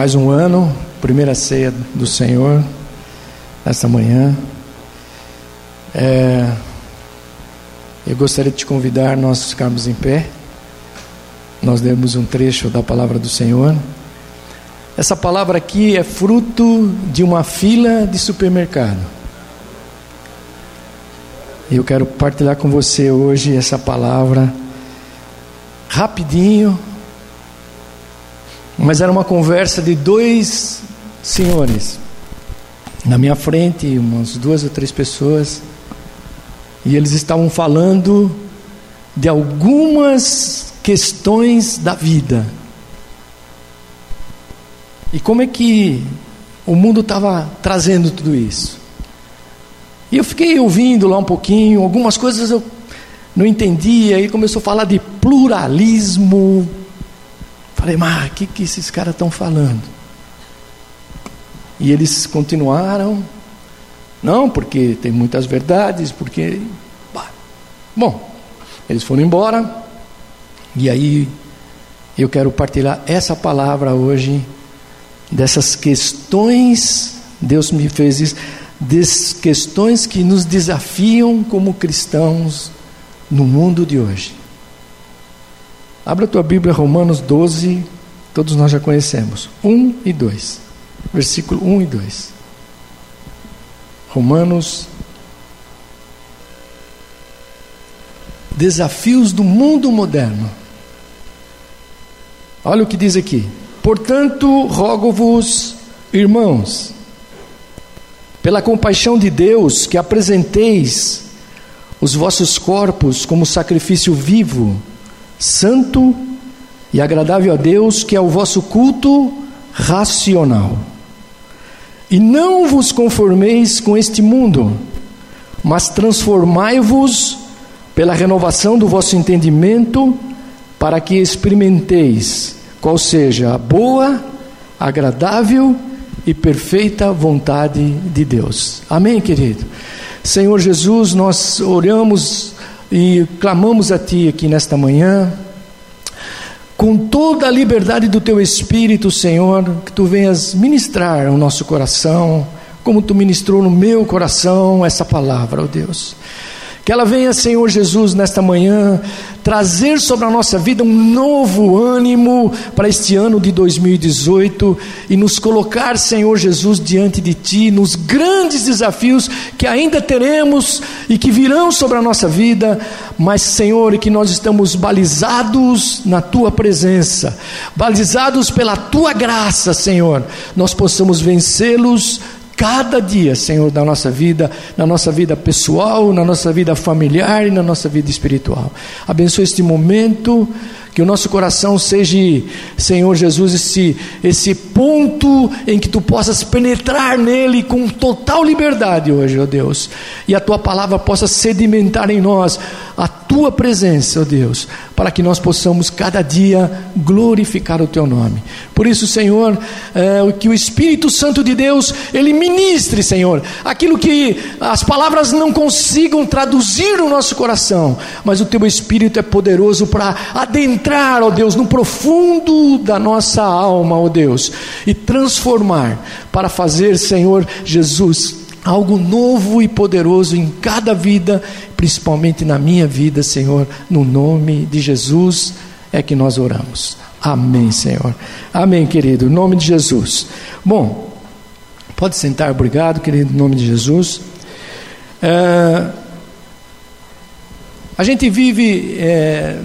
mais um ano, primeira ceia do Senhor, esta manhã. É, eu gostaria de te convidar, nós ficarmos em pé, nós lemos um trecho da palavra do Senhor. Essa palavra aqui é fruto de uma fila de supermercado. E eu quero partilhar com você hoje essa palavra rapidinho, mas era uma conversa de dois senhores. Na minha frente, umas duas ou três pessoas, e eles estavam falando de algumas questões da vida. E como é que o mundo estava trazendo tudo isso? E eu fiquei ouvindo lá um pouquinho, algumas coisas eu não entendia, aí começou a falar de pluralismo, Falei, mas o que, que esses caras estão falando? E eles continuaram, não, porque tem muitas verdades, porque. Bom, eles foram embora, e aí eu quero partilhar essa palavra hoje, dessas questões, Deus me fez isso, das questões que nos desafiam como cristãos no mundo de hoje. Abra a tua Bíblia, Romanos 12, todos nós já conhecemos. 1 e 2. Versículo 1 e 2. Romanos. Desafios do mundo moderno. Olha o que diz aqui. Portanto, rogo-vos, irmãos, pela compaixão de Deus, que apresenteis os vossos corpos como sacrifício vivo, santo e agradável a Deus, que é o vosso culto racional. E não vos conformeis com este mundo, mas transformai-vos pela renovação do vosso entendimento, para que experimenteis qual seja a boa, agradável e perfeita vontade de Deus. Amém, querido? Senhor Jesus, nós oramos e clamamos a Ti aqui nesta manhã, com toda a liberdade do Teu Espírito, Senhor, que Tu venhas ministrar o nosso coração, como Tu ministrou no meu coração essa palavra, ó oh Deus. Que ela venha, Senhor Jesus, nesta manhã, trazer sobre a nossa vida um novo ânimo para este ano de 2018 e nos colocar, Senhor Jesus, diante de Ti, nos grandes desafios que ainda teremos e que virão sobre a nossa vida, mas, Senhor, que nós estamos balizados na Tua presença, balizados pela Tua graça, Senhor, nós possamos vencê-los cada dia, Senhor, da nossa vida, na nossa vida pessoal, na nossa vida familiar e na nossa vida espiritual. Abençoe este momento que o nosso coração seja, Senhor Jesus, esse, esse ponto em que tu possas penetrar nele com total liberdade hoje, ó Deus, e a tua palavra possa sedimentar em nós a tua presença, ó Deus, para que nós possamos cada dia glorificar o teu nome. Por isso, Senhor, é, que o Espírito Santo de Deus, ele ministre, Senhor, aquilo que as palavras não consigam traduzir no nosso coração, mas o teu Espírito é poderoso para adentrar entrar, ó Deus, no profundo da nossa alma, ó Deus, e transformar para fazer, Senhor Jesus, algo novo e poderoso em cada vida, principalmente na minha vida, Senhor, no nome de Jesus é que nós oramos. Amém, Senhor. Amém, querido, em nome de Jesus. Bom, pode sentar, obrigado, querido, em nome de Jesus. É, a gente vive. É,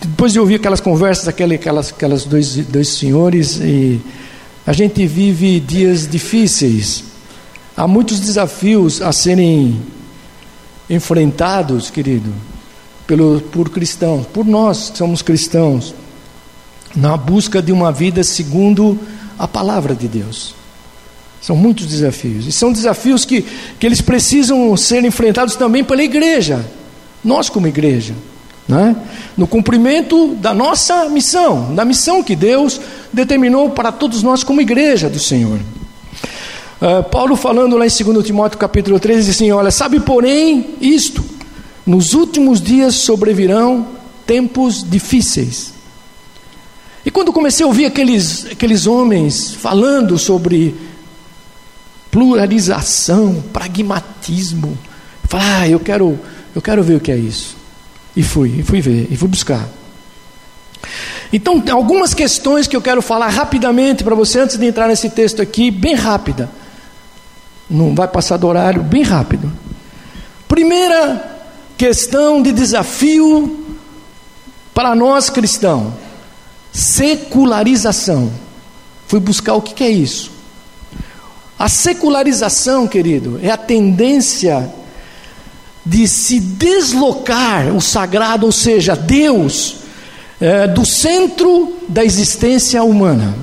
depois de ouvir aquelas conversas, aquelas, aquelas dois, dois senhores, e a gente vive dias difíceis. Há muitos desafios a serem enfrentados, querido, pelo, por cristãos, por nós que somos cristãos, na busca de uma vida segundo a palavra de Deus. São muitos desafios. E são desafios que, que eles precisam ser enfrentados também pela igreja. Nós, como igreja né? no cumprimento da nossa missão, da missão que Deus determinou para todos nós como igreja do Senhor. Uh, Paulo falando lá em 2 Timóteo capítulo 13, diz assim: Olha, sabe porém isto, nos últimos dias sobrevirão tempos difíceis. E quando comecei a ouvir aqueles, aqueles homens falando sobre pluralização, pragmatismo, falei, ah, eu quero, eu quero ver o que é isso. E fui, e fui ver, e fui buscar. Então, algumas questões que eu quero falar rapidamente para você antes de entrar nesse texto aqui, bem rápida. Não vai passar do horário, bem rápido. Primeira questão de desafio para nós cristãos: secularização. Fui buscar o que é isso. A secularização, querido, é a tendência de se deslocar o sagrado, ou seja, Deus, é, do centro da existência humana.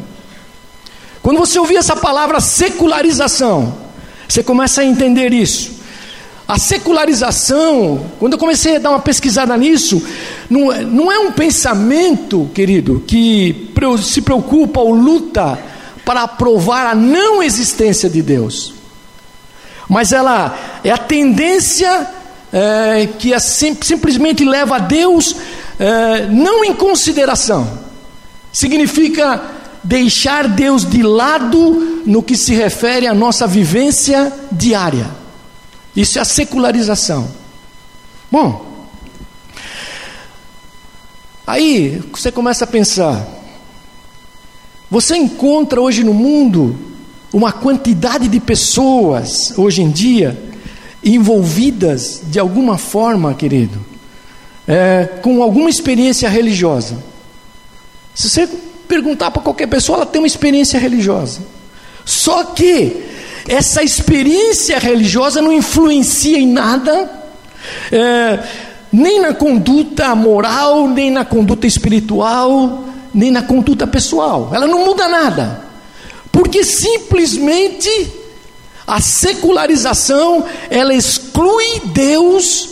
Quando você ouvir essa palavra secularização, você começa a entender isso. A secularização, quando eu comecei a dar uma pesquisada nisso, não, é, não é um pensamento, querido, que se preocupa ou luta para provar a não existência de Deus, mas ela é a tendência é, que é sim, simplesmente leva a Deus é, não em consideração, significa deixar Deus de lado no que se refere à nossa vivência diária. Isso é a secularização. Bom, aí você começa a pensar: você encontra hoje no mundo uma quantidade de pessoas, hoje em dia, envolvidas de alguma forma, querido, é, com alguma experiência religiosa. Se você perguntar para qualquer pessoa, ela tem uma experiência religiosa. Só que essa experiência religiosa não influencia em nada, é, nem na conduta moral, nem na conduta espiritual, nem na conduta pessoal. Ela não muda nada, porque simplesmente a secularização ela exclui Deus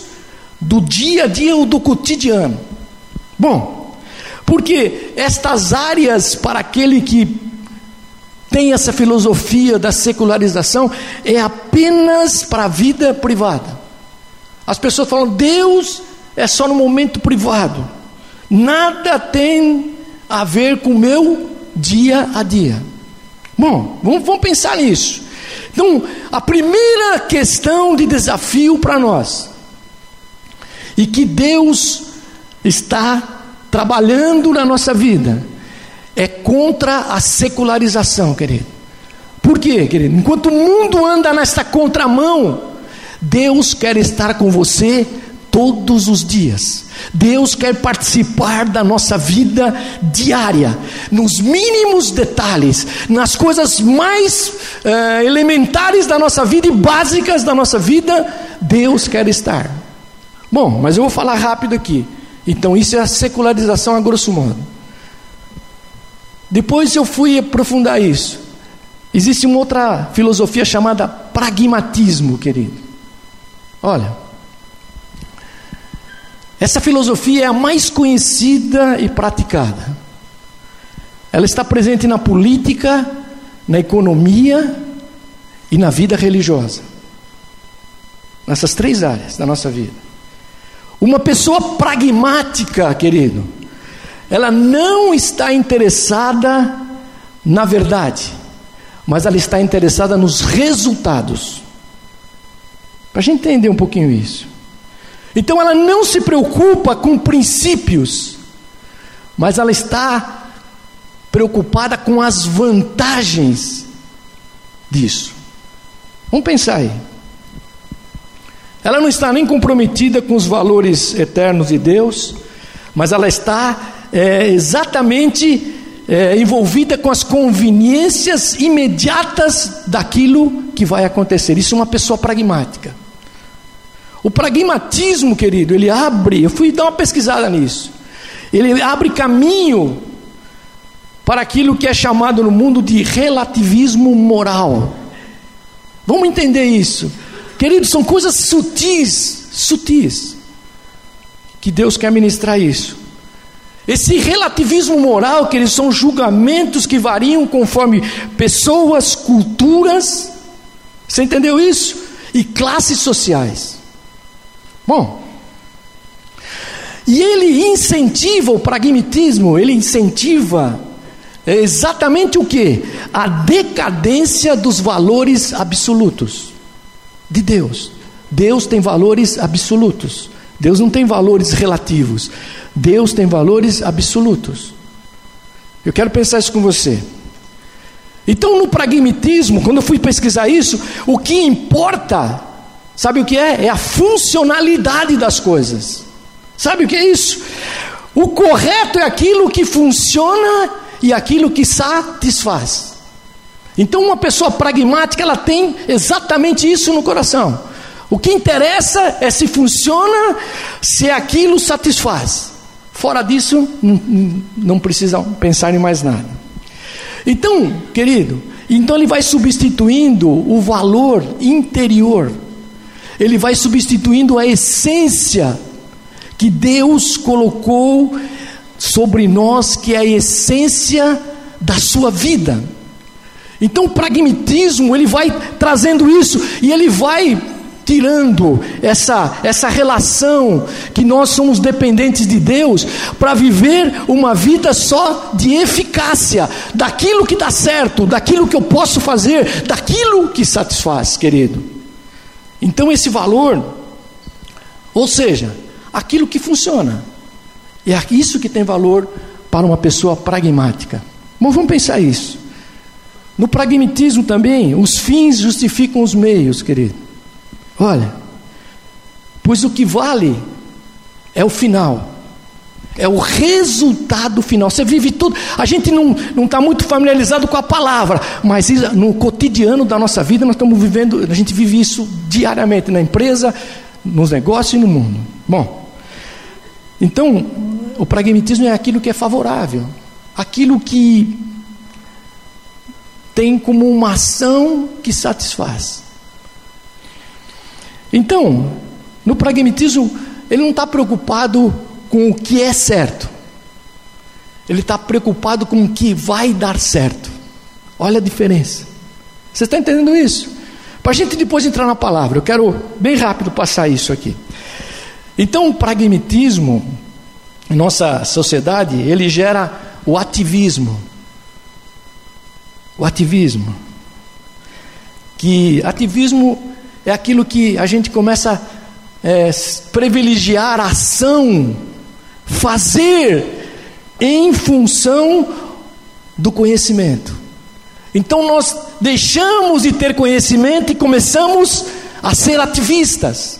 do dia a dia ou do cotidiano. Bom, porque estas áreas para aquele que tem essa filosofia da secularização é apenas para a vida privada. As pessoas falam, Deus é só no momento privado, nada tem a ver com o meu dia a dia. Bom, vamos, vamos pensar nisso. Então, a primeira questão de desafio para nós e que Deus está trabalhando na nossa vida é contra a secularização, querido. Por quê, querido? Enquanto o mundo anda nesta contramão, Deus quer estar com você todos os dias. Deus quer participar da nossa vida diária, nos mínimos detalhes, nas coisas mais eh, elementares da nossa vida e básicas da nossa vida, Deus quer estar. Bom, mas eu vou falar rápido aqui. Então, isso é a secularização a grosso modo. Depois eu fui aprofundar isso. Existe uma outra filosofia chamada pragmatismo, querido. Olha, essa filosofia é a mais conhecida e praticada. Ela está presente na política, na economia e na vida religiosa. Nessas três áreas da nossa vida. Uma pessoa pragmática, querido, ela não está interessada na verdade, mas ela está interessada nos resultados. Para a gente entender um pouquinho isso. Então ela não se preocupa com princípios, mas ela está preocupada com as vantagens disso. Vamos pensar aí. Ela não está nem comprometida com os valores eternos de Deus, mas ela está é, exatamente é, envolvida com as conveniências imediatas daquilo que vai acontecer. Isso é uma pessoa pragmática. O pragmatismo, querido, ele abre, eu fui dar uma pesquisada nisso. Ele abre caminho para aquilo que é chamado no mundo de relativismo moral. Vamos entender isso. Queridos, são coisas sutis, sutis, que Deus quer ministrar isso. Esse relativismo moral, que eles são julgamentos que variam conforme pessoas, culturas, você entendeu isso? E classes sociais. Bom, E ele incentiva o pragmatismo, ele incentiva exatamente o que? A decadência dos valores absolutos de Deus. Deus tem valores absolutos. Deus não tem valores relativos. Deus tem valores absolutos. Eu quero pensar isso com você. Então, no pragmatismo, quando eu fui pesquisar isso, o que importa, sabe o que é? É a funcionalidade das coisas. Sabe o que é isso? O correto é aquilo que funciona e aquilo que satisfaz. Então, uma pessoa pragmática, ela tem exatamente isso no coração. O que interessa é se funciona, se aquilo satisfaz. Fora disso, não, precisa pensar em mais nada. Então, querido, então ele vai substituindo o valor interior, ele vai substituindo a essência que Deus colocou sobre nós, que é a essência da sua vida. Então o pragmatismo, ele vai trazendo isso e ele vai tirando essa, essa relação que nós somos dependentes de Deus para viver uma vida só de eficácia, daquilo que dá certo, daquilo que eu posso fazer, daquilo que satisfaz, querido. Então esse valor, ou seja, aquilo que funciona. É isso que tem valor para uma pessoa pragmática. Mas vamos pensar isso. No pragmatismo também, os fins justificam os meios, querido. Olha, pois o que vale é o final, é o resultado final. Você vive tudo. A gente não está muito familiarizado com a palavra, mas no cotidiano da nossa vida nós estamos vivendo, a gente vive isso diariamente na empresa, nos negócios e no mundo. Bom, então, o pragmatismo é aquilo que é favorável, aquilo que tem como uma ação que satisfaz. Então, no pragmatismo, ele não está preocupado com o que é certo, ele está preocupado com o que vai dar certo. Olha a diferença. Você está entendendo isso? Para a gente depois entrar na palavra, eu quero bem rápido passar isso aqui. Então, o pragmatismo, em nossa sociedade, ele gera o ativismo. O ativismo. Que ativismo é aquilo que a gente começa a é, privilegiar a ação, fazer em função do conhecimento. Então nós deixamos de ter conhecimento e começamos a ser ativistas.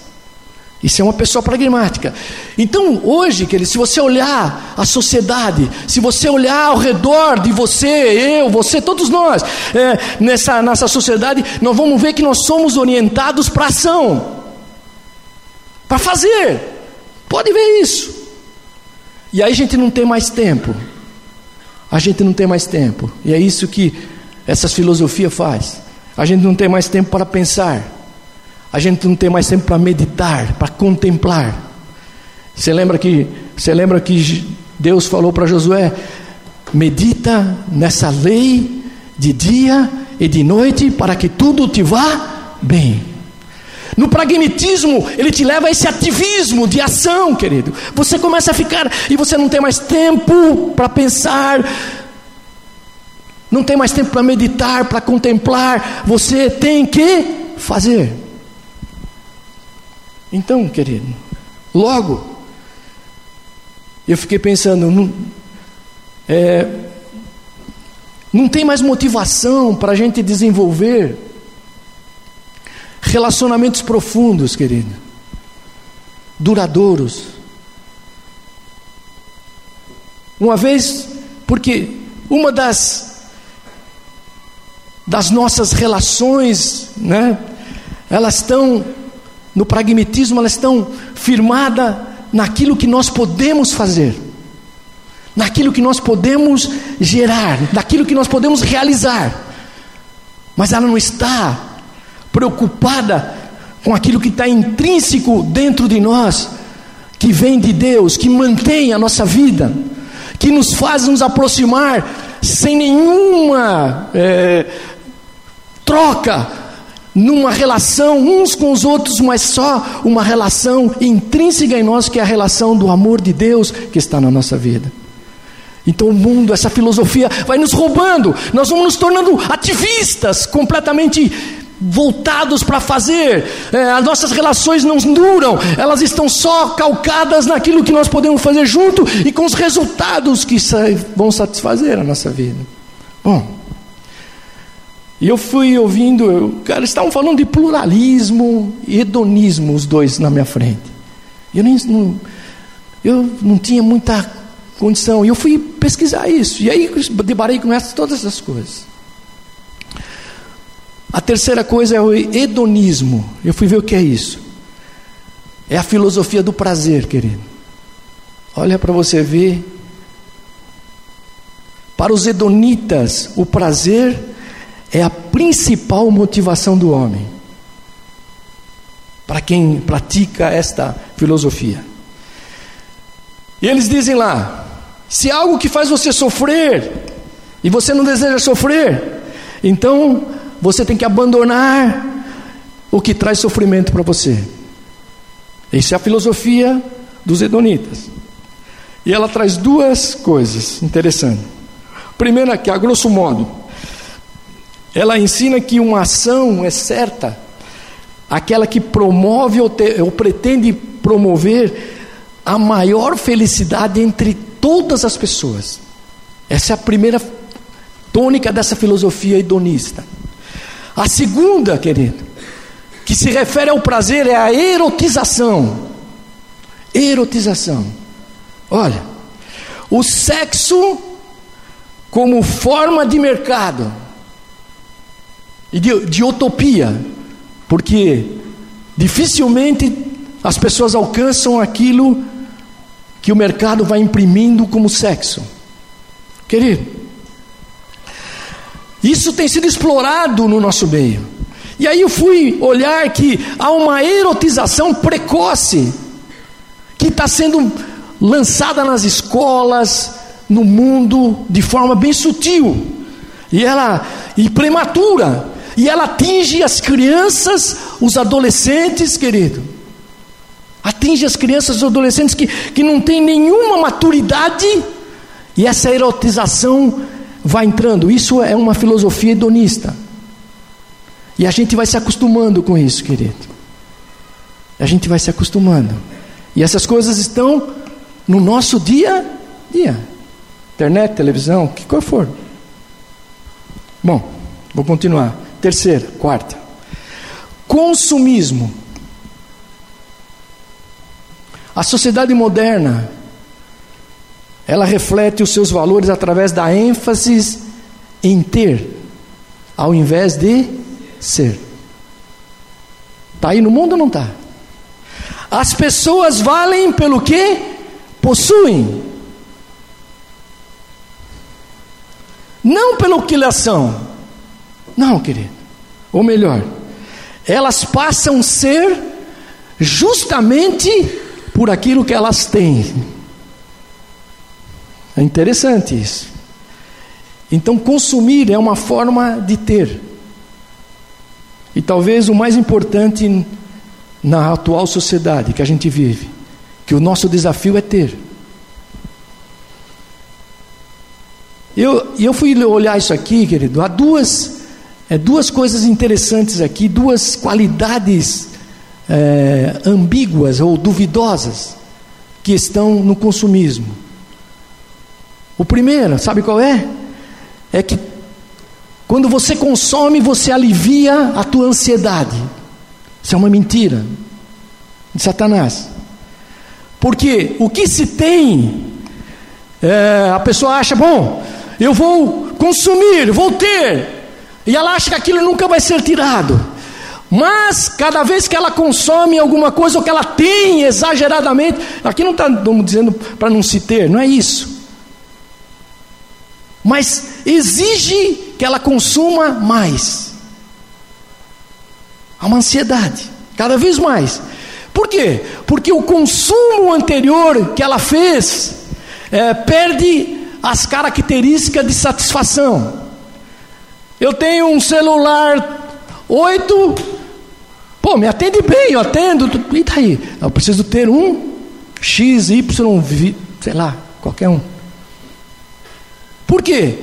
Isso é uma pessoa pragmática. Então, hoje, querido, se você olhar a sociedade, se você olhar ao redor de você, eu, você, todos nós, é, nessa, nessa sociedade, nós vamos ver que nós somos orientados para ação, para fazer. Pode ver isso. E aí a gente não tem mais tempo. A gente não tem mais tempo. E é isso que essas filosofias faz. A gente não tem mais tempo para pensar. A gente não tem mais tempo para meditar, para contemplar. Você lembra que você lembra que Deus falou para Josué: medita nessa lei de dia e de noite para que tudo te vá bem. No pragmatismo, ele te leva a esse ativismo de ação, querido. Você começa a ficar e você não tem mais tempo para pensar, não tem mais tempo para meditar, para contemplar. Você tem que fazer. Então, querido, logo, eu fiquei pensando, não, é, não tem mais motivação para a gente desenvolver relacionamentos profundos, querido, duradouros. Uma vez, porque uma das das nossas relações, né, elas estão no pragmatismo, elas estão firmadas naquilo que nós podemos fazer, naquilo que nós podemos gerar, naquilo que nós podemos realizar, mas ela não está preocupada com aquilo que está intrínseco dentro de nós, que vem de Deus, que mantém a nossa vida, que nos faz nos aproximar sem nenhuma é, troca numa relação uns com os outros, mas só uma relação intrínseca em nós, que é a relação do amor de Deus que está na nossa vida. Então o mundo, essa filosofia vai nos roubando, nós vamos nos tornando ativistas completamente voltados para fazer, é, as nossas relações não duram, elas estão só calcadas naquilo que nós podemos fazer junto e com os resultados que vão satisfazer a nossa vida. Bom, e eu fui ouvindo, eu, cara, estavam falando de pluralismo e hedonismo, os dois na minha frente. Eu, nem, não, eu não tinha muita condição, e eu fui pesquisar isso, e aí debarei com essas, todas essas coisas. A terceira coisa é o hedonismo. Eu fui ver o que é isso. É a filosofia do prazer, querido. Olha para você ver. Para os hedonitas, o prazer é a principal motivação do homem. Para quem pratica esta filosofia. E eles dizem lá: se algo que faz você sofrer e você não deseja sofrer, então você tem que abandonar o que traz sofrimento para você. Essa é a filosofia dos Edonitas. E ela traz duas coisas interessantes. Primeira, que a grosso modo, ela ensina que uma ação é certa, aquela que promove ou, te, ou pretende promover a maior felicidade entre todas as pessoas. Essa é a primeira tônica dessa filosofia hedonista. A segunda, querido, que se refere ao prazer, é a erotização. Erotização. Olha, o sexo como forma de mercado e de, de utopia, porque dificilmente as pessoas alcançam aquilo que o mercado vai imprimindo como sexo. Querido, isso tem sido explorado no nosso meio. E aí eu fui olhar que há uma erotização precoce que está sendo lançada nas escolas, no mundo, de forma bem sutil. E ela e prematura. E ela atinge as crianças, os adolescentes, querido. Atinge as crianças e os adolescentes que, que não têm nenhuma maturidade. E essa erotização vai entrando. Isso é uma filosofia hedonista. E a gente vai se acostumando com isso, querido. A gente vai se acostumando. E essas coisas estão no nosso dia a dia. Internet, televisão, que coisa for. Bom, vou continuar. Terceira, quarta. Consumismo. A sociedade moderna ela reflete os seus valores através da ênfase em ter, ao invés de ser. Está aí no mundo ou não está? As pessoas valem pelo que possuem, não pelo que elas são. Não, querido. Ou melhor, elas passam a ser justamente por aquilo que elas têm. É interessante isso. Então, consumir é uma forma de ter. E talvez o mais importante na atual sociedade que a gente vive, que o nosso desafio é ter. Eu, eu fui olhar isso aqui, querido, há duas, é, duas coisas interessantes aqui, duas qualidades é, ambíguas ou duvidosas que estão no consumismo. O primeiro, sabe qual é? É que quando você consome, você alivia a tua ansiedade. Isso é uma mentira de Satanás. Porque o que se tem, é, a pessoa acha, bom, eu vou consumir, vou ter, e ela acha que aquilo nunca vai ser tirado. Mas cada vez que ela consome alguma coisa, ou que ela tem exageradamente, aqui não está dizendo para não se ter, não é isso mas exige que ela consuma mais. Há uma ansiedade, cada vez mais. Por quê? Porque o consumo anterior que ela fez é, perde as características de satisfação. Eu tenho um celular Oito, pô, me atende bem, eu atendo. E daí? Eu preciso ter um X, Y, sei lá, qualquer um. Por quê?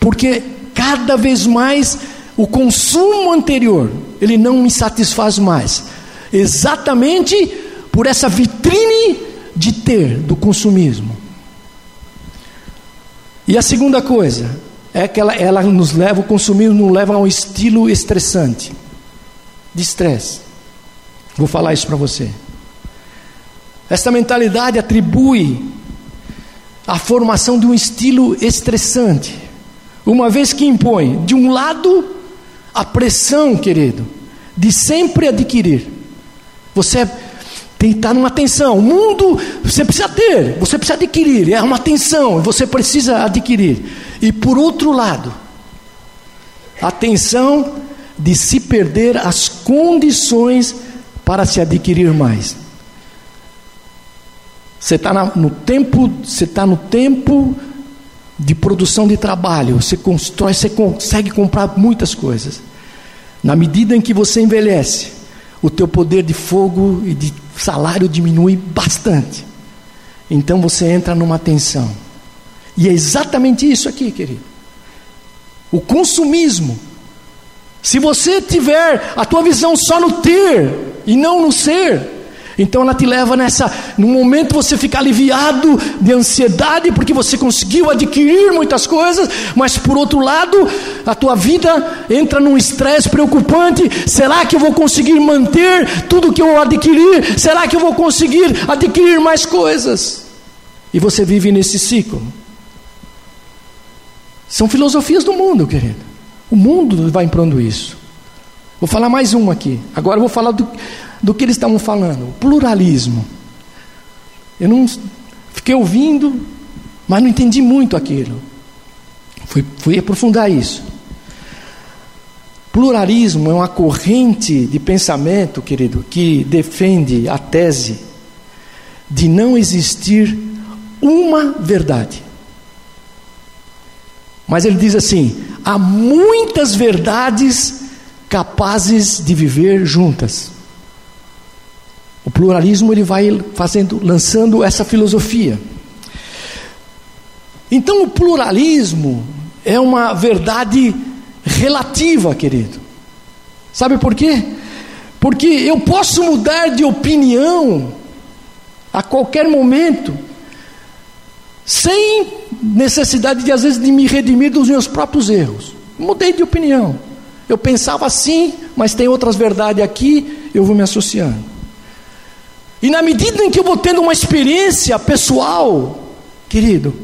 Porque cada vez mais o consumo anterior, ele não me satisfaz mais. Exatamente por essa vitrine de ter do consumismo. E a segunda coisa é que ela, ela nos leva, o consumismo nos leva a um estilo estressante, de estresse. Vou falar isso para você. Esta mentalidade atribui a formação de um estilo estressante, uma vez que impõe, de um lado, a pressão, querido, de sempre adquirir. Você tem que estar numa tensão. O mundo você precisa ter, você precisa adquirir. É uma tensão, você precisa adquirir. E por outro lado, a tensão de se perder as condições para se adquirir mais. Você está no tempo, você está no tempo de produção de trabalho. Você constrói, você consegue comprar muitas coisas. Na medida em que você envelhece, o teu poder de fogo e de salário diminui bastante. Então você entra numa tensão. E é exatamente isso aqui, querido. O consumismo. Se você tiver a tua visão só no ter e não no ser, então ela te leva nessa, no momento você fica aliviado de ansiedade porque você conseguiu adquirir muitas coisas, mas por outro lado, a tua vida entra num estresse preocupante. Será que eu vou conseguir manter tudo que eu adquirir? Será que eu vou conseguir adquirir mais coisas? E você vive nesse ciclo. São filosofias do mundo, querido. O mundo vai impondo isso. Vou falar mais uma aqui. Agora eu vou falar do, do que eles estavam falando, o pluralismo. Eu não fiquei ouvindo, mas não entendi muito aquilo. Fui, fui aprofundar isso. Pluralismo é uma corrente de pensamento, querido, que defende a tese de não existir uma verdade. Mas ele diz assim: há muitas verdades capazes de viver juntas. O pluralismo ele vai fazendo, lançando essa filosofia. Então o pluralismo é uma verdade relativa, querido. Sabe por quê? Porque eu posso mudar de opinião a qualquer momento, sem necessidade de às vezes de me redimir dos meus próprios erros. Mudei de opinião. Eu pensava assim, mas tem outras verdades aqui, eu vou me associando. E na medida em que eu vou tendo uma experiência pessoal, querido,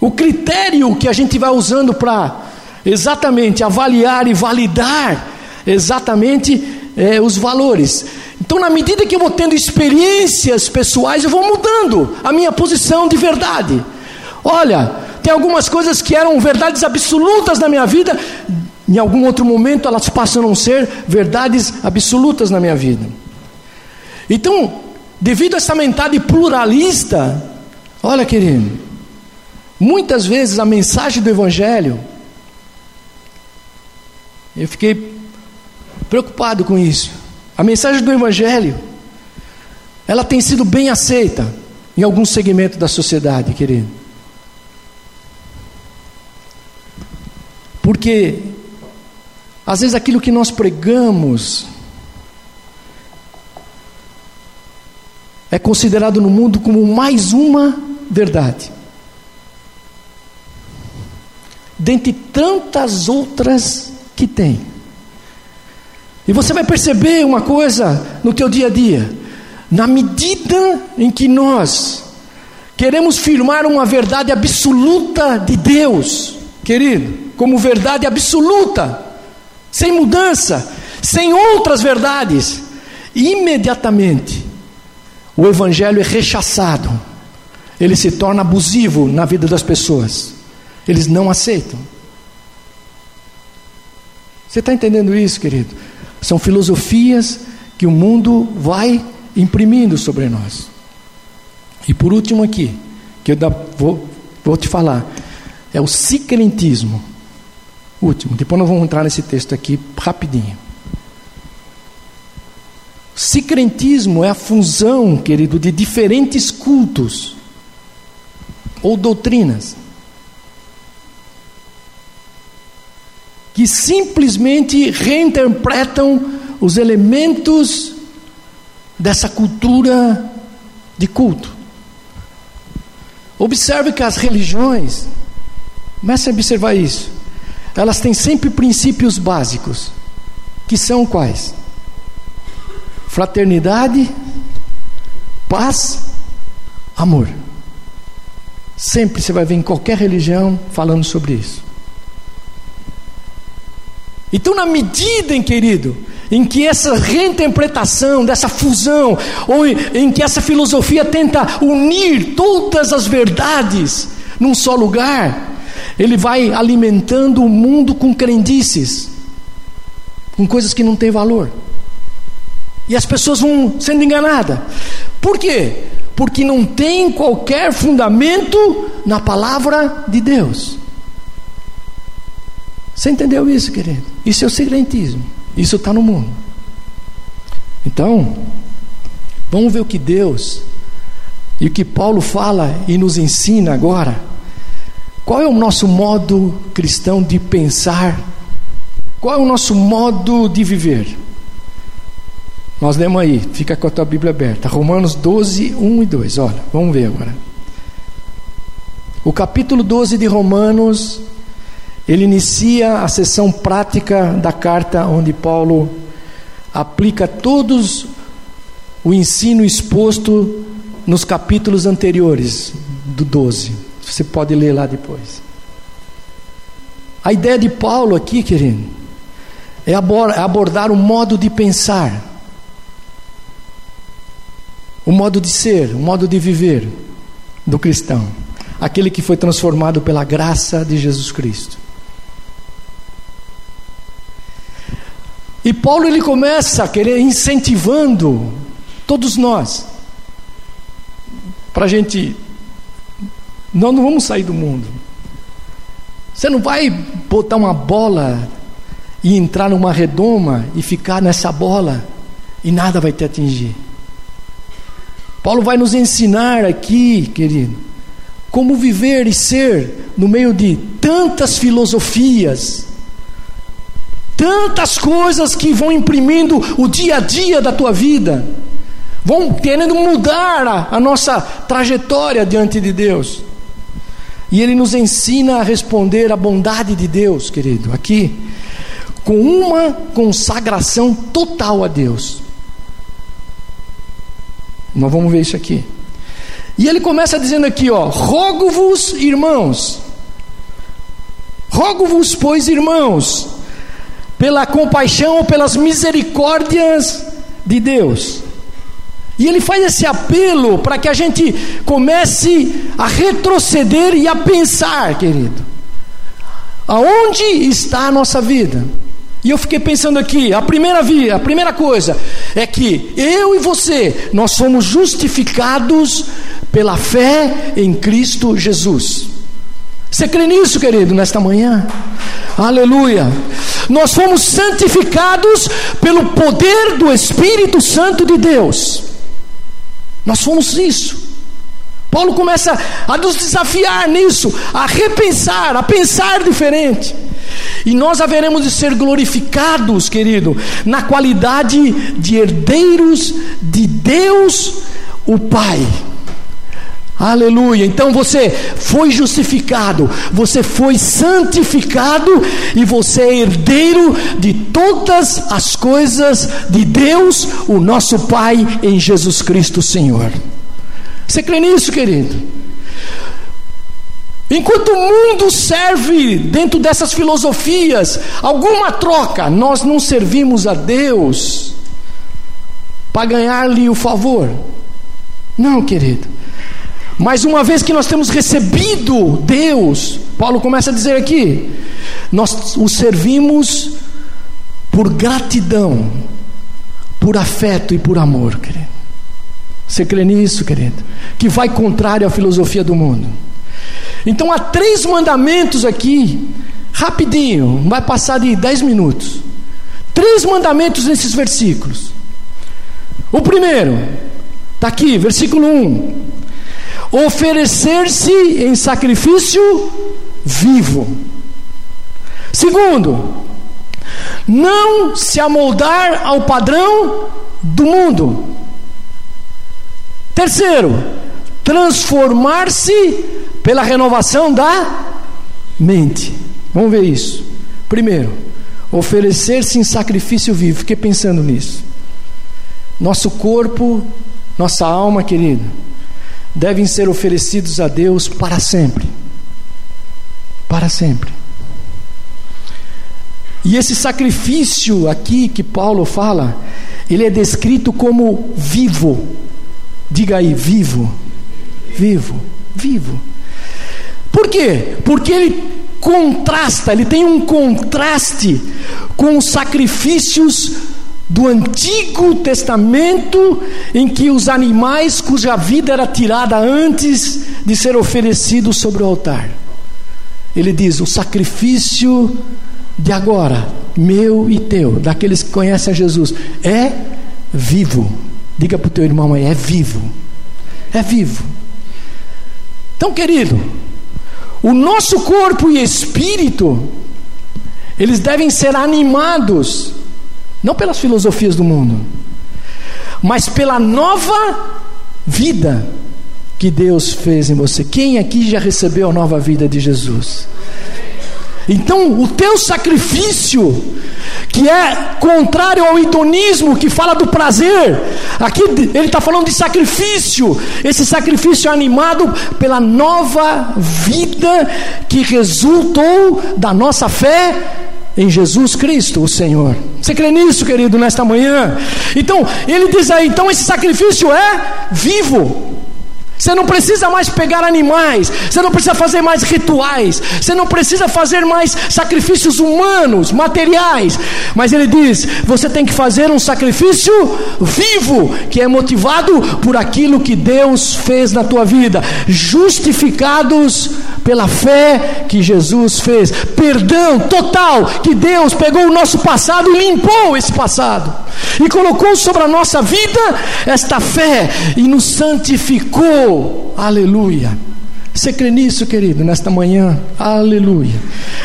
o critério que a gente vai usando para exatamente avaliar e validar exatamente é, os valores. Então, na medida que eu vou tendo experiências pessoais, eu vou mudando a minha posição de verdade. Olha, tem algumas coisas que eram verdades absolutas na minha vida, em algum outro momento elas passam a não ser verdades absolutas na minha vida. Então, devido a essa mentalidade pluralista, olha, querido, muitas vezes a mensagem do Evangelho, eu fiquei preocupado com isso. A mensagem do Evangelho, ela tem sido bem aceita em algum segmento da sociedade, querido. Porque, às vezes, aquilo que nós pregamos, é considerado no mundo como mais uma verdade. Dentre tantas outras que tem. E você vai perceber uma coisa no teu dia a dia. Na medida em que nós queremos firmar uma verdade absoluta de Deus, querido, como verdade absoluta, sem mudança, sem outras verdades, imediatamente o evangelho é rechaçado, ele se torna abusivo na vida das pessoas, eles não aceitam. Você está entendendo isso, querido? São filosofias que o mundo vai imprimindo sobre nós. E por último aqui, que eu vou, vou te falar, é o siquelentismo. Último, depois nós vamos entrar nesse texto aqui rapidinho. Sicrentismo é a fusão, querido, de diferentes cultos ou doutrinas que simplesmente reinterpretam os elementos dessa cultura de culto. Observe que as religiões, comece a observar isso, elas têm sempre princípios básicos, que são quais? Fraternidade, paz, amor. Sempre você vai ver em qualquer religião falando sobre isso. Então, na medida, querido, em que essa reinterpretação, dessa fusão, ou em que essa filosofia tenta unir todas as verdades num só lugar, ele vai alimentando o mundo com crendices, com coisas que não têm valor. E as pessoas vão sendo enganadas. Por quê? Porque não tem qualquer fundamento na palavra de Deus. Você entendeu isso, querido? Isso é o segredismo. Isso está no mundo. Então, vamos ver o que Deus e o que Paulo fala e nos ensina agora. Qual é o nosso modo cristão de pensar? Qual é o nosso modo de viver? Nós lemos aí, fica com a tua Bíblia aberta. Romanos 12, 1 e 2. Olha, vamos ver agora. O capítulo 12 de Romanos ele inicia a sessão prática da carta, onde Paulo aplica todos o ensino exposto nos capítulos anteriores do 12. Você pode ler lá depois. A ideia de Paulo aqui, querido, é abordar o modo de pensar, o modo de ser, o modo de viver do cristão, aquele que foi transformado pela graça de Jesus Cristo. E Paulo ele começa a querer incentivando todos nós para a gente. Nós não vamos sair do mundo. Você não vai botar uma bola e entrar numa redoma e ficar nessa bola e nada vai te atingir. Paulo vai nos ensinar aqui, querido, como viver e ser no meio de tantas filosofias, tantas coisas que vão imprimindo o dia a dia da tua vida, vão querendo mudar a, a nossa trajetória diante de Deus. E Ele nos ensina a responder à bondade de Deus, querido, aqui, com uma consagração total a Deus. Nós vamos ver isso aqui. E ele começa dizendo aqui, ó: Rogo-vos, irmãos, rogo-vos, pois, irmãos, pela compaixão pelas misericórdias de Deus. E ele faz esse apelo para que a gente comece a retroceder e a pensar, querido. Aonde está a nossa vida? E eu fiquei pensando aqui, a primeira via, a primeira coisa é que eu e você, nós somos justificados pela fé em Cristo Jesus. Você crê nisso, querido, nesta manhã? Aleluia. Nós fomos santificados pelo poder do Espírito Santo de Deus. Nós fomos isso. Paulo começa a nos desafiar nisso, a repensar, a pensar diferente. E nós haveremos de ser glorificados, querido, na qualidade de herdeiros de Deus, o Pai. Aleluia. Então você foi justificado, você foi santificado e você é herdeiro de todas as coisas de Deus, o nosso Pai, em Jesus Cristo, Senhor. Você crê nisso, querido? Enquanto o mundo serve dentro dessas filosofias alguma troca, nós não servimos a Deus para ganhar-lhe o favor. Não, querido. Mas uma vez que nós temos recebido Deus, Paulo começa a dizer aqui, nós o servimos por gratidão, por afeto e por amor, querido. Você crê nisso, querido? Que vai contrário à filosofia do mundo. Então há três mandamentos aqui, rapidinho, vai passar de dez minutos. Três mandamentos nesses versículos. O primeiro, está aqui, versículo 1: oferecer-se em sacrifício vivo. Segundo, não se amoldar ao padrão do mundo. Terceiro, transformar-se pela renovação da mente. Vamos ver isso. Primeiro, oferecer-se em sacrifício vivo. Fiquei pensando nisso. Nosso corpo, nossa alma, querido, devem ser oferecidos a Deus para sempre. Para sempre. E esse sacrifício aqui que Paulo fala, ele é descrito como vivo. Diga aí, vivo. Vivo, vivo. Por quê? Porque ele contrasta, ele tem um contraste com os sacrifícios do Antigo Testamento, em que os animais cuja vida era tirada antes de ser oferecidos sobre o altar. Ele diz: o sacrifício de agora, meu e teu, daqueles que conhecem a Jesus, é vivo. Diga para o teu irmão aí: é vivo. É vivo. Então, querido, o nosso corpo e espírito, eles devem ser animados, não pelas filosofias do mundo, mas pela nova vida que Deus fez em você. Quem aqui já recebeu a nova vida de Jesus? Então, o teu sacrifício, que é contrário ao hedonismo, que fala do prazer, aqui ele está falando de sacrifício, esse sacrifício é animado pela nova vida que resultou da nossa fé em Jesus Cristo, o Senhor. Você crê nisso, querido, nesta manhã? Então, ele diz aí: então esse sacrifício é vivo. Você não precisa mais pegar animais, você não precisa fazer mais rituais, você não precisa fazer mais sacrifícios humanos, materiais. Mas ele diz: você tem que fazer um sacrifício vivo, que é motivado por aquilo que Deus fez na tua vida, justificados pela fé que Jesus fez, perdão total que Deus pegou o nosso passado e limpou esse passado, e colocou sobre a nossa vida esta fé e nos santificou aleluia. Você crê nisso, querido, nesta manhã? Aleluia.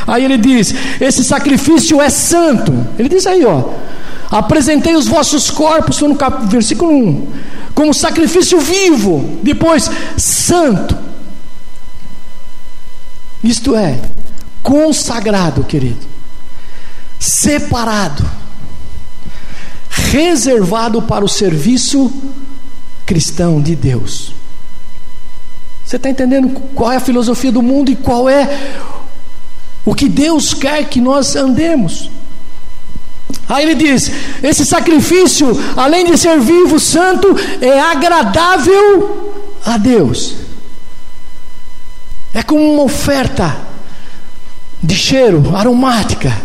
Aí ele diz: esse sacrifício é santo. Ele diz aí, ó. Apresentei os vossos corpos, no cap... versículo 1, como sacrifício vivo, depois santo. Isto é, consagrado, querido, separado, reservado para o serviço cristão de Deus. Você está entendendo qual é a filosofia do mundo e qual é o que Deus quer que nós andemos? Aí ele diz: esse sacrifício, além de ser vivo, santo, é agradável a Deus. É como uma oferta de cheiro aromática.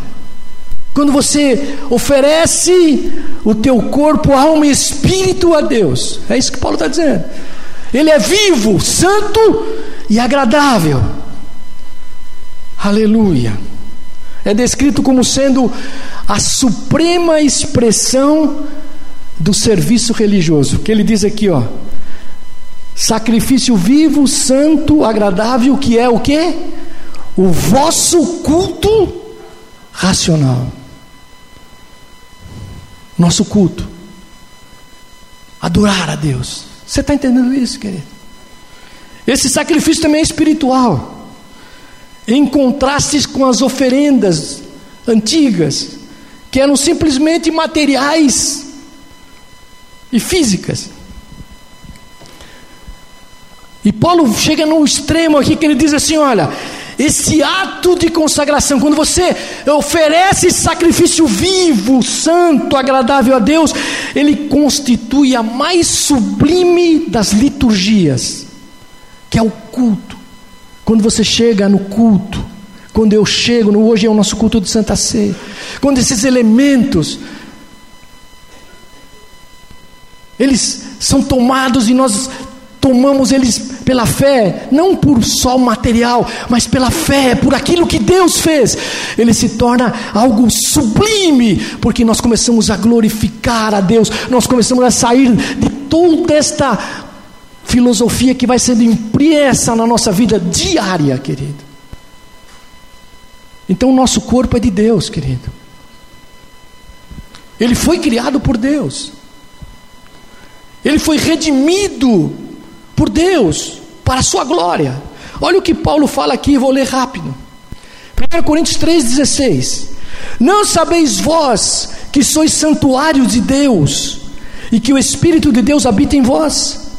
Quando você oferece o teu corpo, alma e espírito a Deus. É isso que Paulo está dizendo. Ele é vivo, santo e agradável. Aleluia. É descrito como sendo a suprema expressão do serviço religioso. Que ele diz aqui, ó: sacrifício vivo, santo, agradável, que é o que? O vosso culto racional. Nosso culto. Adorar a Deus. Você está entendendo isso, querido? Esse sacrifício também é espiritual, em contraste com as oferendas antigas, que eram simplesmente materiais e físicas. E Paulo chega no extremo aqui que ele diz assim: olha, esse ato de consagração, quando você oferece sacrifício vivo, santo, agradável a Deus, ele constitui a mais sublime das liturgias, que é o culto. Quando você chega no culto, quando eu chego, no, hoje é o nosso culto de Santa Ceia, quando esses elementos eles são tomados e nós tomamos eles pela fé, não por só o material, mas pela fé, por aquilo que Deus fez, ele se torna algo sublime, porque nós começamos a glorificar a Deus, nós começamos a sair de toda esta filosofia que vai sendo impressa na nossa vida diária, querido. Então o nosso corpo é de Deus, querido. Ele foi criado por Deus. Ele foi redimido por Deus para a sua glória. Olha o que Paulo fala aqui, vou ler rápido. 1 Coríntios 3,16: Não sabeis vós que sois santuário de Deus e que o Espírito de Deus habita em vós?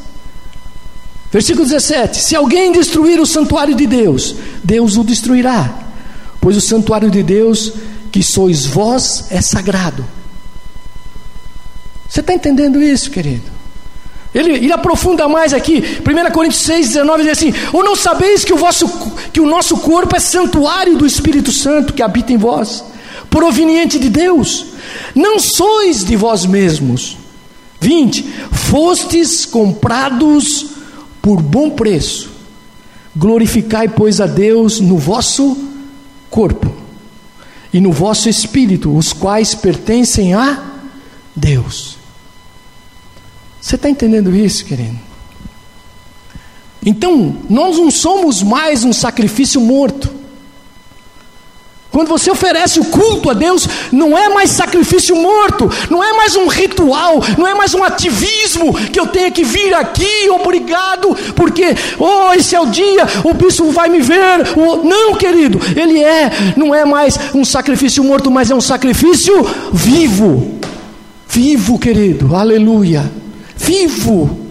Versículo 17: Se alguém destruir o santuário de Deus, Deus o destruirá, pois o santuário de Deus que sois vós é sagrado. Você está entendendo isso, querido? Ele, ele, aprofunda mais aqui, 1 Coríntios 6, 19 diz assim: Ou não sabeis que o, vosso, que o nosso corpo é santuário do Espírito Santo que habita em vós, proveniente de Deus, não sois de vós mesmos. 20: Fostes comprados por bom preço, glorificai, pois, a Deus no vosso corpo e no vosso espírito, os quais pertencem a Deus. Você está entendendo isso, querido? Então, nós não somos mais um sacrifício morto. Quando você oferece o culto a Deus, não é mais sacrifício morto, não é mais um ritual, não é mais um ativismo que eu tenho que vir aqui, obrigado, porque, oh, esse é o dia, o bispo vai me ver. Oh, não, querido, ele é, não é mais um sacrifício morto, mas é um sacrifício vivo. Vivo, querido, aleluia vivo.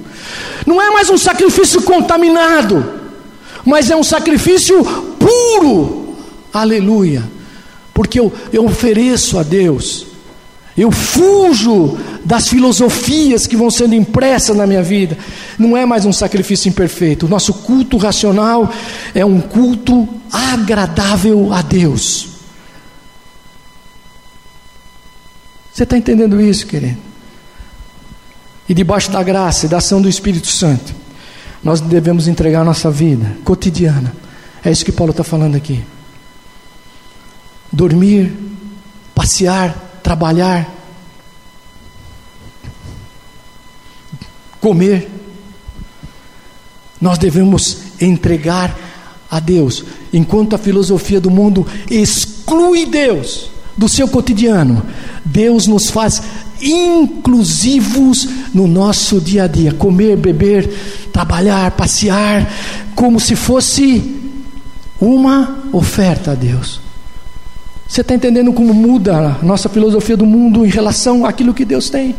Não é mais um sacrifício contaminado, mas é um sacrifício puro. Aleluia. Porque eu, eu ofereço a Deus, eu fujo das filosofias que vão sendo impressas na minha vida. Não é mais um sacrifício imperfeito. O nosso culto racional é um culto agradável a Deus. Você está entendendo isso, querido? E debaixo da graça e da ação do Espírito Santo, nós devemos entregar nossa vida cotidiana. É isso que Paulo está falando aqui. Dormir, passear, trabalhar, comer. Nós devemos entregar a Deus, enquanto a filosofia do mundo exclui Deus do seu cotidiano, Deus nos faz inclusivos no nosso dia a dia. Comer, beber, trabalhar, passear, como se fosse uma oferta a Deus. Você está entendendo como muda a nossa filosofia do mundo em relação àquilo que Deus tem?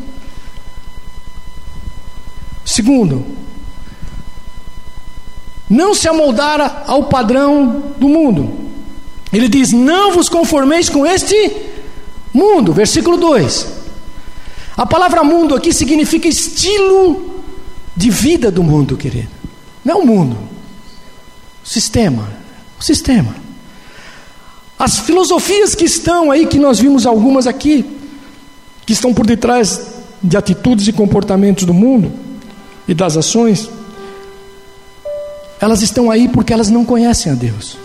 Segundo, não se amoldar ao padrão do mundo. Ele diz: Não vos conformeis com este mundo. Versículo 2. A palavra mundo aqui significa estilo de vida do mundo, querido. Não é o mundo. O sistema. O sistema. As filosofias que estão aí, que nós vimos algumas aqui, que estão por detrás de atitudes e comportamentos do mundo e das ações, elas estão aí porque elas não conhecem a Deus.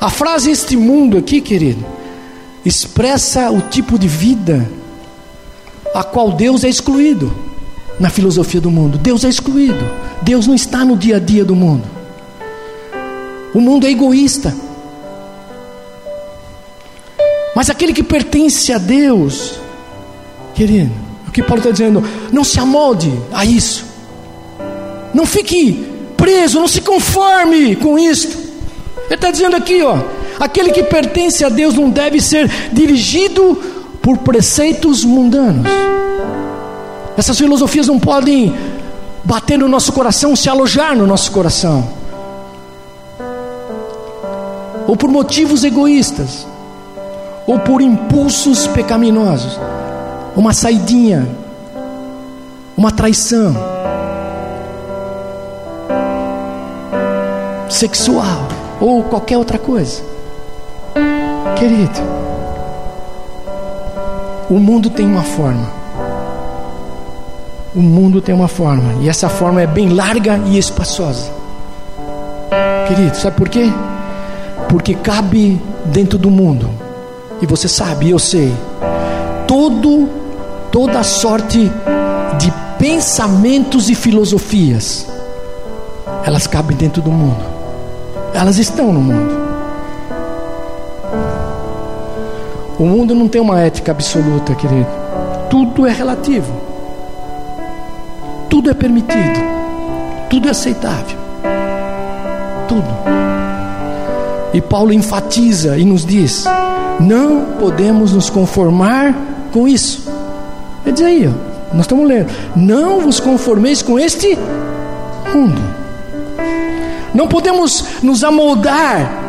A frase este mundo aqui, querido, expressa o tipo de vida a qual Deus é excluído na filosofia do mundo. Deus é excluído. Deus não está no dia a dia do mundo. O mundo é egoísta. Mas aquele que pertence a Deus, querido, o que Paulo está dizendo, não se amolde a isso. Não fique preso, não se conforme com isto. Ele está dizendo aqui, ó, aquele que pertence a Deus não deve ser dirigido por preceitos mundanos. Essas filosofias não podem bater no nosso coração, se alojar no nosso coração. Ou por motivos egoístas, ou por impulsos pecaminosos, uma saidinha, uma traição sexual ou qualquer outra coisa. Querido, o mundo tem uma forma. O mundo tem uma forma, e essa forma é bem larga e espaçosa. Querido, sabe por quê? Porque cabe dentro do mundo, e você sabe, eu sei, todo, toda sorte de pensamentos e filosofias, elas cabem dentro do mundo, elas estão no mundo. O mundo não tem uma ética absoluta, querido. Tudo é relativo. Tudo é permitido. Tudo é aceitável. Tudo. E Paulo enfatiza e nos diz: não podemos nos conformar com isso. Ele diz aí, ó, nós estamos lendo: não vos conformeis com este mundo. Não podemos nos amoldar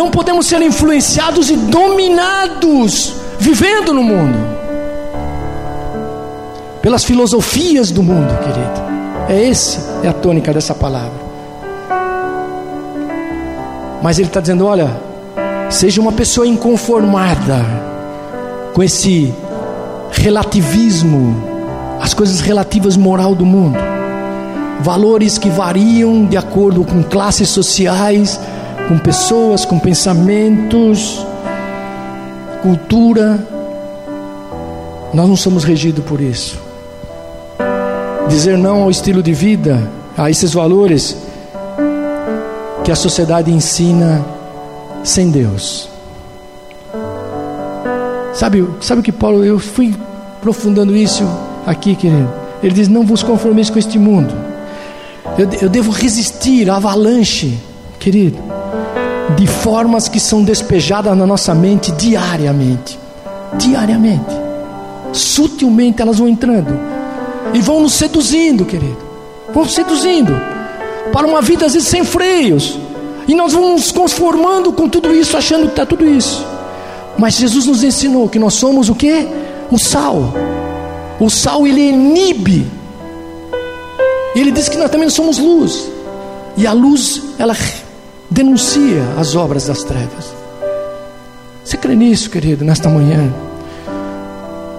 não podemos ser influenciados e dominados vivendo no mundo pelas filosofias do mundo, querido. É esse é a tônica dessa palavra. Mas ele está dizendo: olha, seja uma pessoa inconformada com esse relativismo, as coisas relativas moral do mundo, valores que variam de acordo com classes sociais, com pessoas, com pensamentos, cultura. Nós não somos regidos por isso. Dizer não ao estilo de vida, a esses valores que a sociedade ensina sem Deus. Sabe, sabe o que Paulo, eu fui aprofundando isso aqui, querido. Ele diz: Não vos conformeis com este mundo. Eu, eu devo resistir à avalanche, querido de formas que são despejadas na nossa mente diariamente. Diariamente. Sutilmente elas vão entrando e vão nos seduzindo, querido. Vão seduzindo para uma vida às vezes sem freios. E nós vamos nos conformando com tudo isso, achando que está tudo isso. Mas Jesus nos ensinou que nós somos o que? O sal. O sal ele inibe. Ele diz que nós também somos luz. E a luz, ela denuncia as obras das trevas. Você crê nisso, querido, nesta manhã?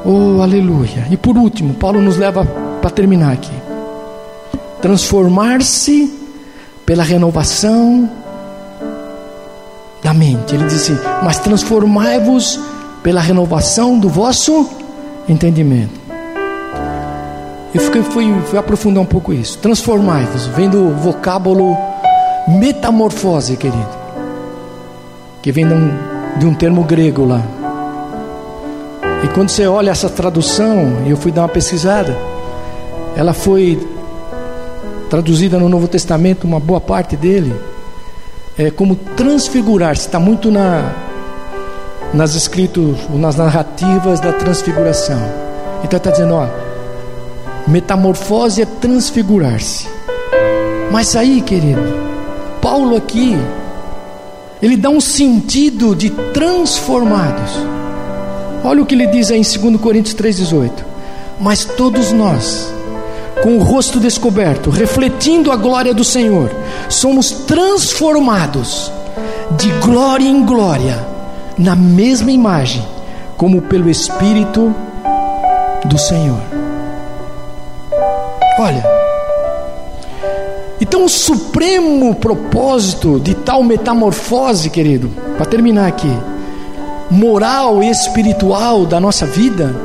Oh, aleluia. E por último, Paulo nos leva para terminar aqui. Transformar-se pela renovação da mente. Ele diz assim: Mas transformai-vos pela renovação do vosso entendimento. Eu fui, fui, fui aprofundar um pouco isso. Transformai-vos, vem do vocábulo metamorfose, querido, que vem de um, de um termo grego lá. E quando você olha essa tradução, eu fui dar uma pesquisada, ela foi traduzida no Novo Testamento, uma boa parte dele, é como transfigurar-se, está muito na, nas escritos, nas narrativas da transfiguração. Então está dizendo, ó, metamorfose é transfigurar-se. Mas aí, querido, Paulo aqui, ele dá um sentido de transformados. Olha o que ele diz aí em 2 Coríntios 3,18. Mas todos nós, com o rosto descoberto, refletindo a glória do Senhor, somos transformados de glória em glória, na mesma imagem, como pelo Espírito do Senhor. Olha, então, o supremo propósito de tal metamorfose, querido, para terminar aqui, moral e espiritual da nossa vida,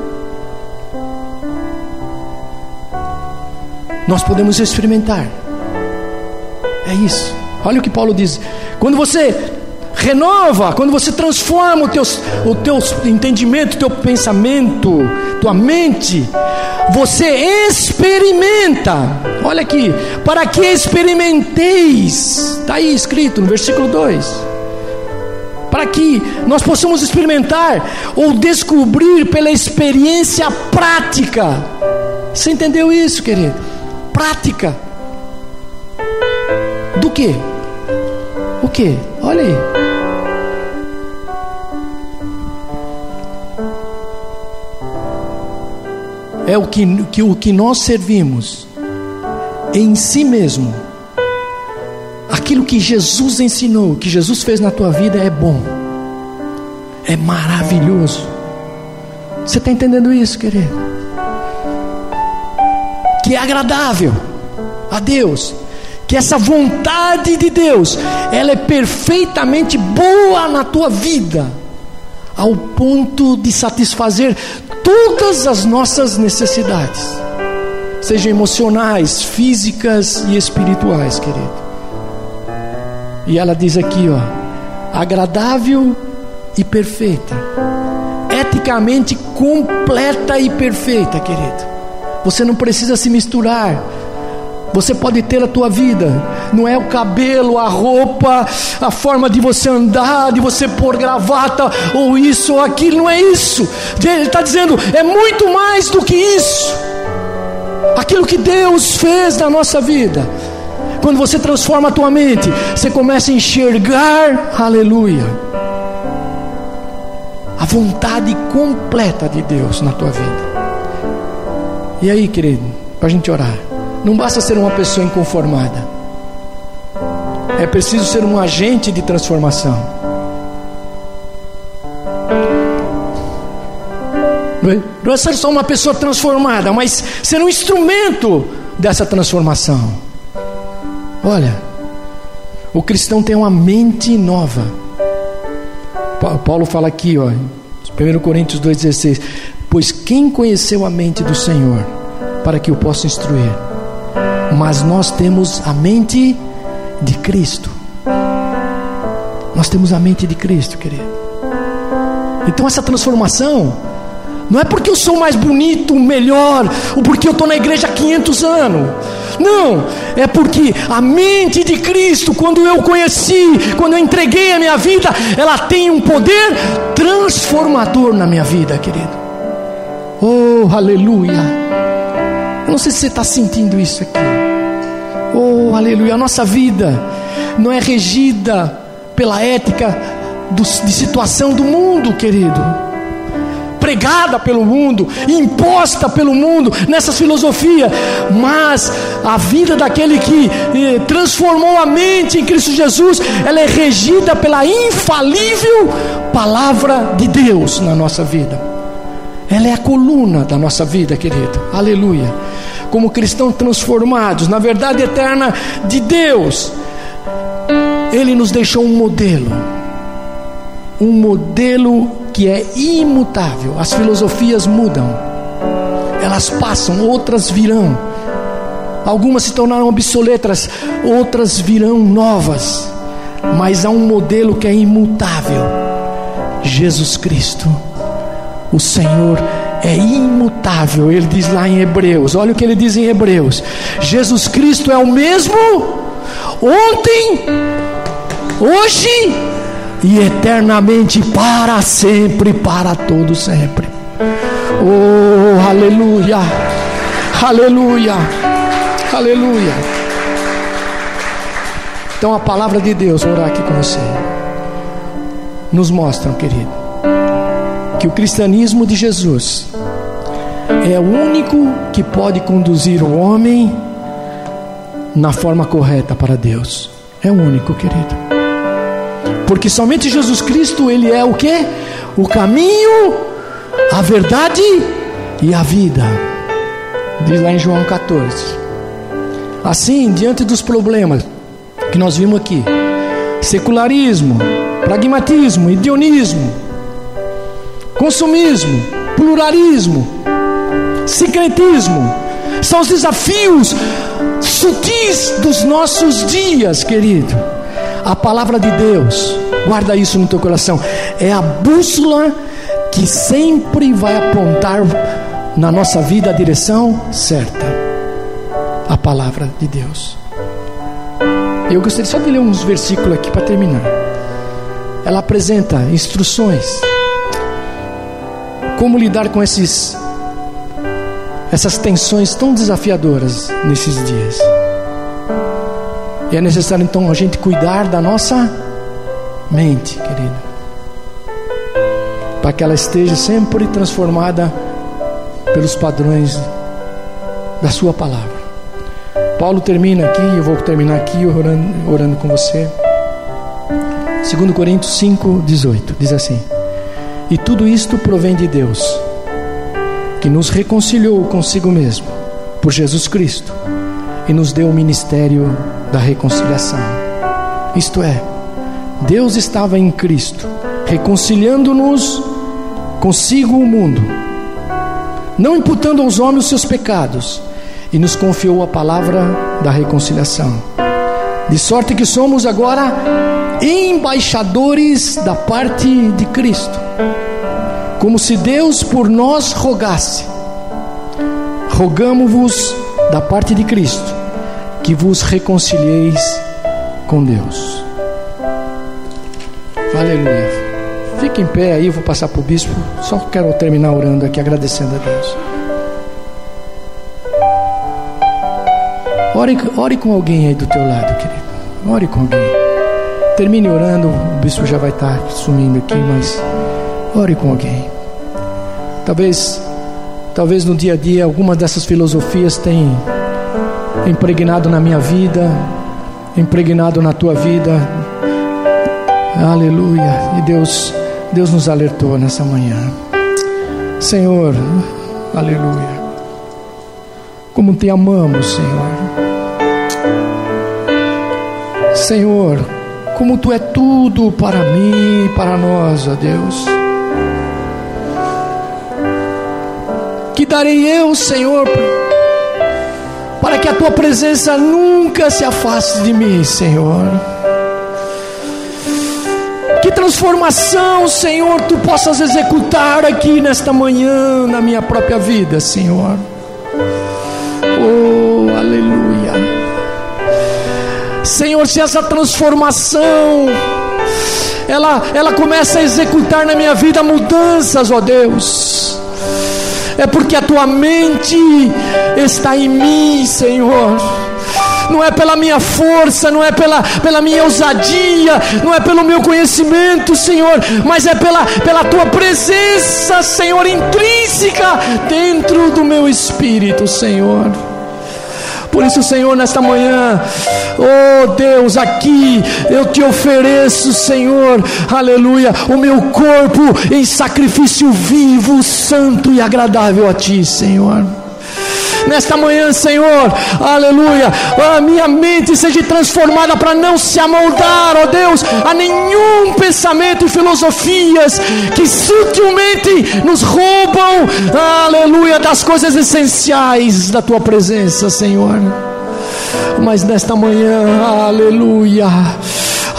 nós podemos experimentar. É isso. Olha o que Paulo diz: quando você renova, quando você transforma o teu, o teu entendimento, o teu pensamento, tua mente, você experimenta. Olha aqui, para que experimenteis, está aí escrito no versículo 2 para que nós possamos experimentar ou descobrir pela experiência prática. Você entendeu isso, querido? Prática. Do que? O que? Olha aí. É o que, que, o que nós servimos em si mesmo. Aquilo que Jesus ensinou, que Jesus fez na tua vida é bom, é maravilhoso. Você está entendendo isso, querido? que é agradável a Deus, que essa vontade de Deus, ela é perfeitamente boa na tua vida, ao ponto de satisfazer todas as nossas necessidades, sejam emocionais, físicas e espirituais, querido. E ela diz aqui, ó, agradável e perfeita, eticamente completa e perfeita, querido. Você não precisa se misturar. Você pode ter a tua vida, não é o cabelo, a roupa, a forma de você andar, de você pôr gravata, ou isso ou aquilo, não é isso. Ele está dizendo, é muito mais do que isso. Aquilo que Deus fez na nossa vida. Quando você transforma a tua mente, você começa a enxergar, aleluia, a vontade completa de Deus na tua vida. E aí, querido, para a gente orar, não basta ser uma pessoa inconformada, é preciso ser um agente de transformação. Não é ser só uma pessoa transformada, mas ser um instrumento dessa transformação. Olha, o cristão tem uma mente nova. Paulo fala aqui, ó, 1 Coríntios 2,16: Pois quem conheceu a mente do Senhor para que o possa instruir? Mas nós temos a mente de Cristo. Nós temos a mente de Cristo, querido. Então essa transformação não é porque eu sou mais bonito, melhor, ou porque eu estou na igreja há 500 anos. Não, é porque a mente de Cristo, quando eu conheci, quando eu entreguei a minha vida, ela tem um poder transformador na minha vida, querido. Oh, aleluia. Eu não sei se você está sentindo isso aqui. Oh, aleluia. A nossa vida não é regida pela ética do, de situação do mundo, querido pregada pelo mundo, imposta pelo mundo, nessas filosofias, mas a vida daquele que eh, transformou a mente em Cristo Jesus, ela é regida pela infalível palavra de Deus na nossa vida. Ela é a coluna da nossa vida, querido. Aleluia. Como cristãos transformados na verdade eterna de Deus, Ele nos deixou um modelo. Um modelo que é imutável. As filosofias mudam, elas passam, outras virão. Algumas se tornaram obsoletas, outras virão novas. Mas há um modelo que é imutável: Jesus Cristo, o Senhor é imutável. Ele diz lá em Hebreus, olha o que ele diz em Hebreus: Jesus Cristo é o mesmo ontem, hoje e eternamente para sempre, para todo sempre. Oh, aleluia, aleluia, aleluia. Então a palavra de Deus, vou orar aqui com você, nos mostra, querido, que o cristianismo de Jesus é o único que pode conduzir o homem na forma correta para Deus. É o único, querido. Porque somente Jesus Cristo, ele é o que? O caminho, a verdade e a vida. Diz lá em João 14. Assim, diante dos problemas que nós vimos aqui, secularismo, pragmatismo, idionismo, consumismo, pluralismo, secretismo, são os desafios sutis dos nossos dias, querido. A palavra de Deus, guarda isso no teu coração, é a bússola que sempre vai apontar na nossa vida a direção certa. A palavra de Deus. Eu gostaria só de ler uns versículos aqui para terminar. Ela apresenta instruções como lidar com esses essas tensões tão desafiadoras nesses dias. E é necessário então a gente cuidar da nossa mente, querida, para que ela esteja sempre transformada pelos padrões da Sua palavra. Paulo termina aqui, eu vou terminar aqui orando, orando com você. 2 Coríntios 5, 18 diz assim: E tudo isto provém de Deus, que nos reconciliou consigo mesmo por Jesus Cristo e nos deu o ministério da reconciliação. Isto é, Deus estava em Cristo, reconciliando-nos consigo o mundo, não imputando aos homens os seus pecados, e nos confiou a palavra da reconciliação. De sorte que somos agora embaixadores da parte de Cristo, como se Deus por nós rogasse. Rogamo-vos da parte de Cristo, que vos reconcilieis com Deus. Aleluia. Fique em pé aí, eu vou passar para o bispo. Só quero terminar orando aqui, agradecendo a Deus. Ore, ore com alguém aí do teu lado, querido. Ore com alguém. Termine orando, o bispo já vai estar sumindo aqui, mas ore com alguém. Talvez, talvez no dia a dia algumas dessas filosofias tenham impregnado na minha vida, impregnado na tua vida. Aleluia. E Deus, Deus nos alertou nessa manhã. Senhor, aleluia. Como te amamos, Senhor. Senhor, como tu é tudo para mim, para nós, ó Deus. Darei eu, Senhor, para que a tua presença nunca se afaste de mim, Senhor. Que transformação, Senhor, tu possas executar aqui nesta manhã na minha própria vida, Senhor. Oh, aleluia. Senhor, se essa transformação ela, ela começa a executar na minha vida mudanças, ó Deus. É porque a tua mente está em mim, Senhor. Não é pela minha força, não é pela, pela minha ousadia, não é pelo meu conhecimento, Senhor, mas é pela, pela tua presença, Senhor, intrínseca dentro do meu espírito, Senhor. Por isso, Senhor, nesta manhã, oh Deus, aqui eu te ofereço, Senhor, aleluia, o meu corpo em sacrifício vivo, santo e agradável a Ti, Senhor nesta manhã, Senhor, aleluia, a minha mente seja transformada para não se amoldar, ó Deus, a nenhum pensamento e filosofias que sutilmente nos roubam, aleluia, das coisas essenciais da tua presença, Senhor. Mas nesta manhã, aleluia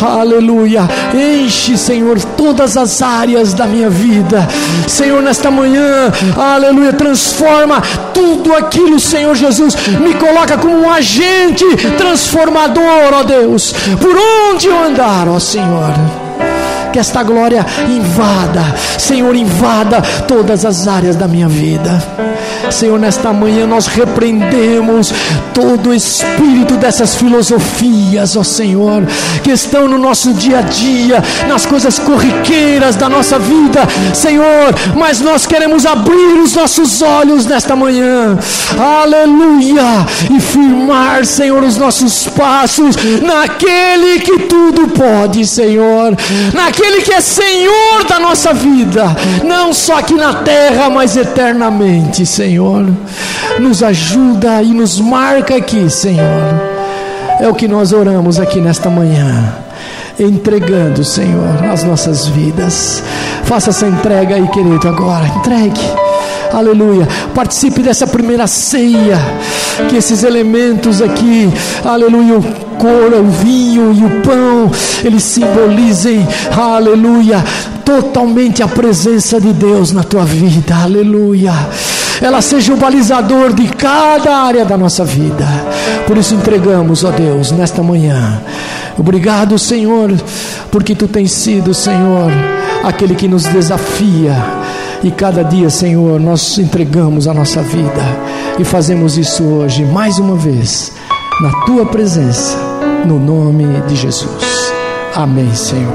aleluia. Enche, Senhor, todas as áreas da minha vida, Senhor, nesta manhã, aleluia. Transforma tudo aquilo, Senhor Jesus, me coloca como um agente transformador, ó Deus, por onde eu andar, ó Senhor que esta glória invada, Senhor, invada todas as áreas da minha vida. Senhor, nesta manhã nós repreendemos todo o espírito dessas filosofias, ó Senhor, que estão no nosso dia a dia, nas coisas corriqueiras da nossa vida, Senhor, mas nós queremos abrir os nossos olhos nesta manhã, aleluia, e firmar, Senhor, os nossos passos naquele que tudo pode, Senhor, naquele que é Senhor da nossa vida, não só aqui na terra, mas eternamente. Senhor. Nos ajuda e nos marca aqui, Senhor. É o que nós oramos aqui nesta manhã. Entregando, Senhor, as nossas vidas. Faça essa entrega aí, querido, agora. Entregue. Aleluia. Participe dessa primeira ceia. Que esses elementos aqui, aleluia, o couro, o vinho e o pão, eles simbolizem, aleluia, totalmente a presença de Deus na tua vida. Aleluia ela seja o balizador de cada área da nossa vida. Por isso entregamos, ó Deus, nesta manhã. Obrigado, Senhor, porque tu tens sido, Senhor, aquele que nos desafia. E cada dia, Senhor, nós entregamos a nossa vida e fazemos isso hoje, mais uma vez, na tua presença, no nome de Jesus. Amém, Senhor.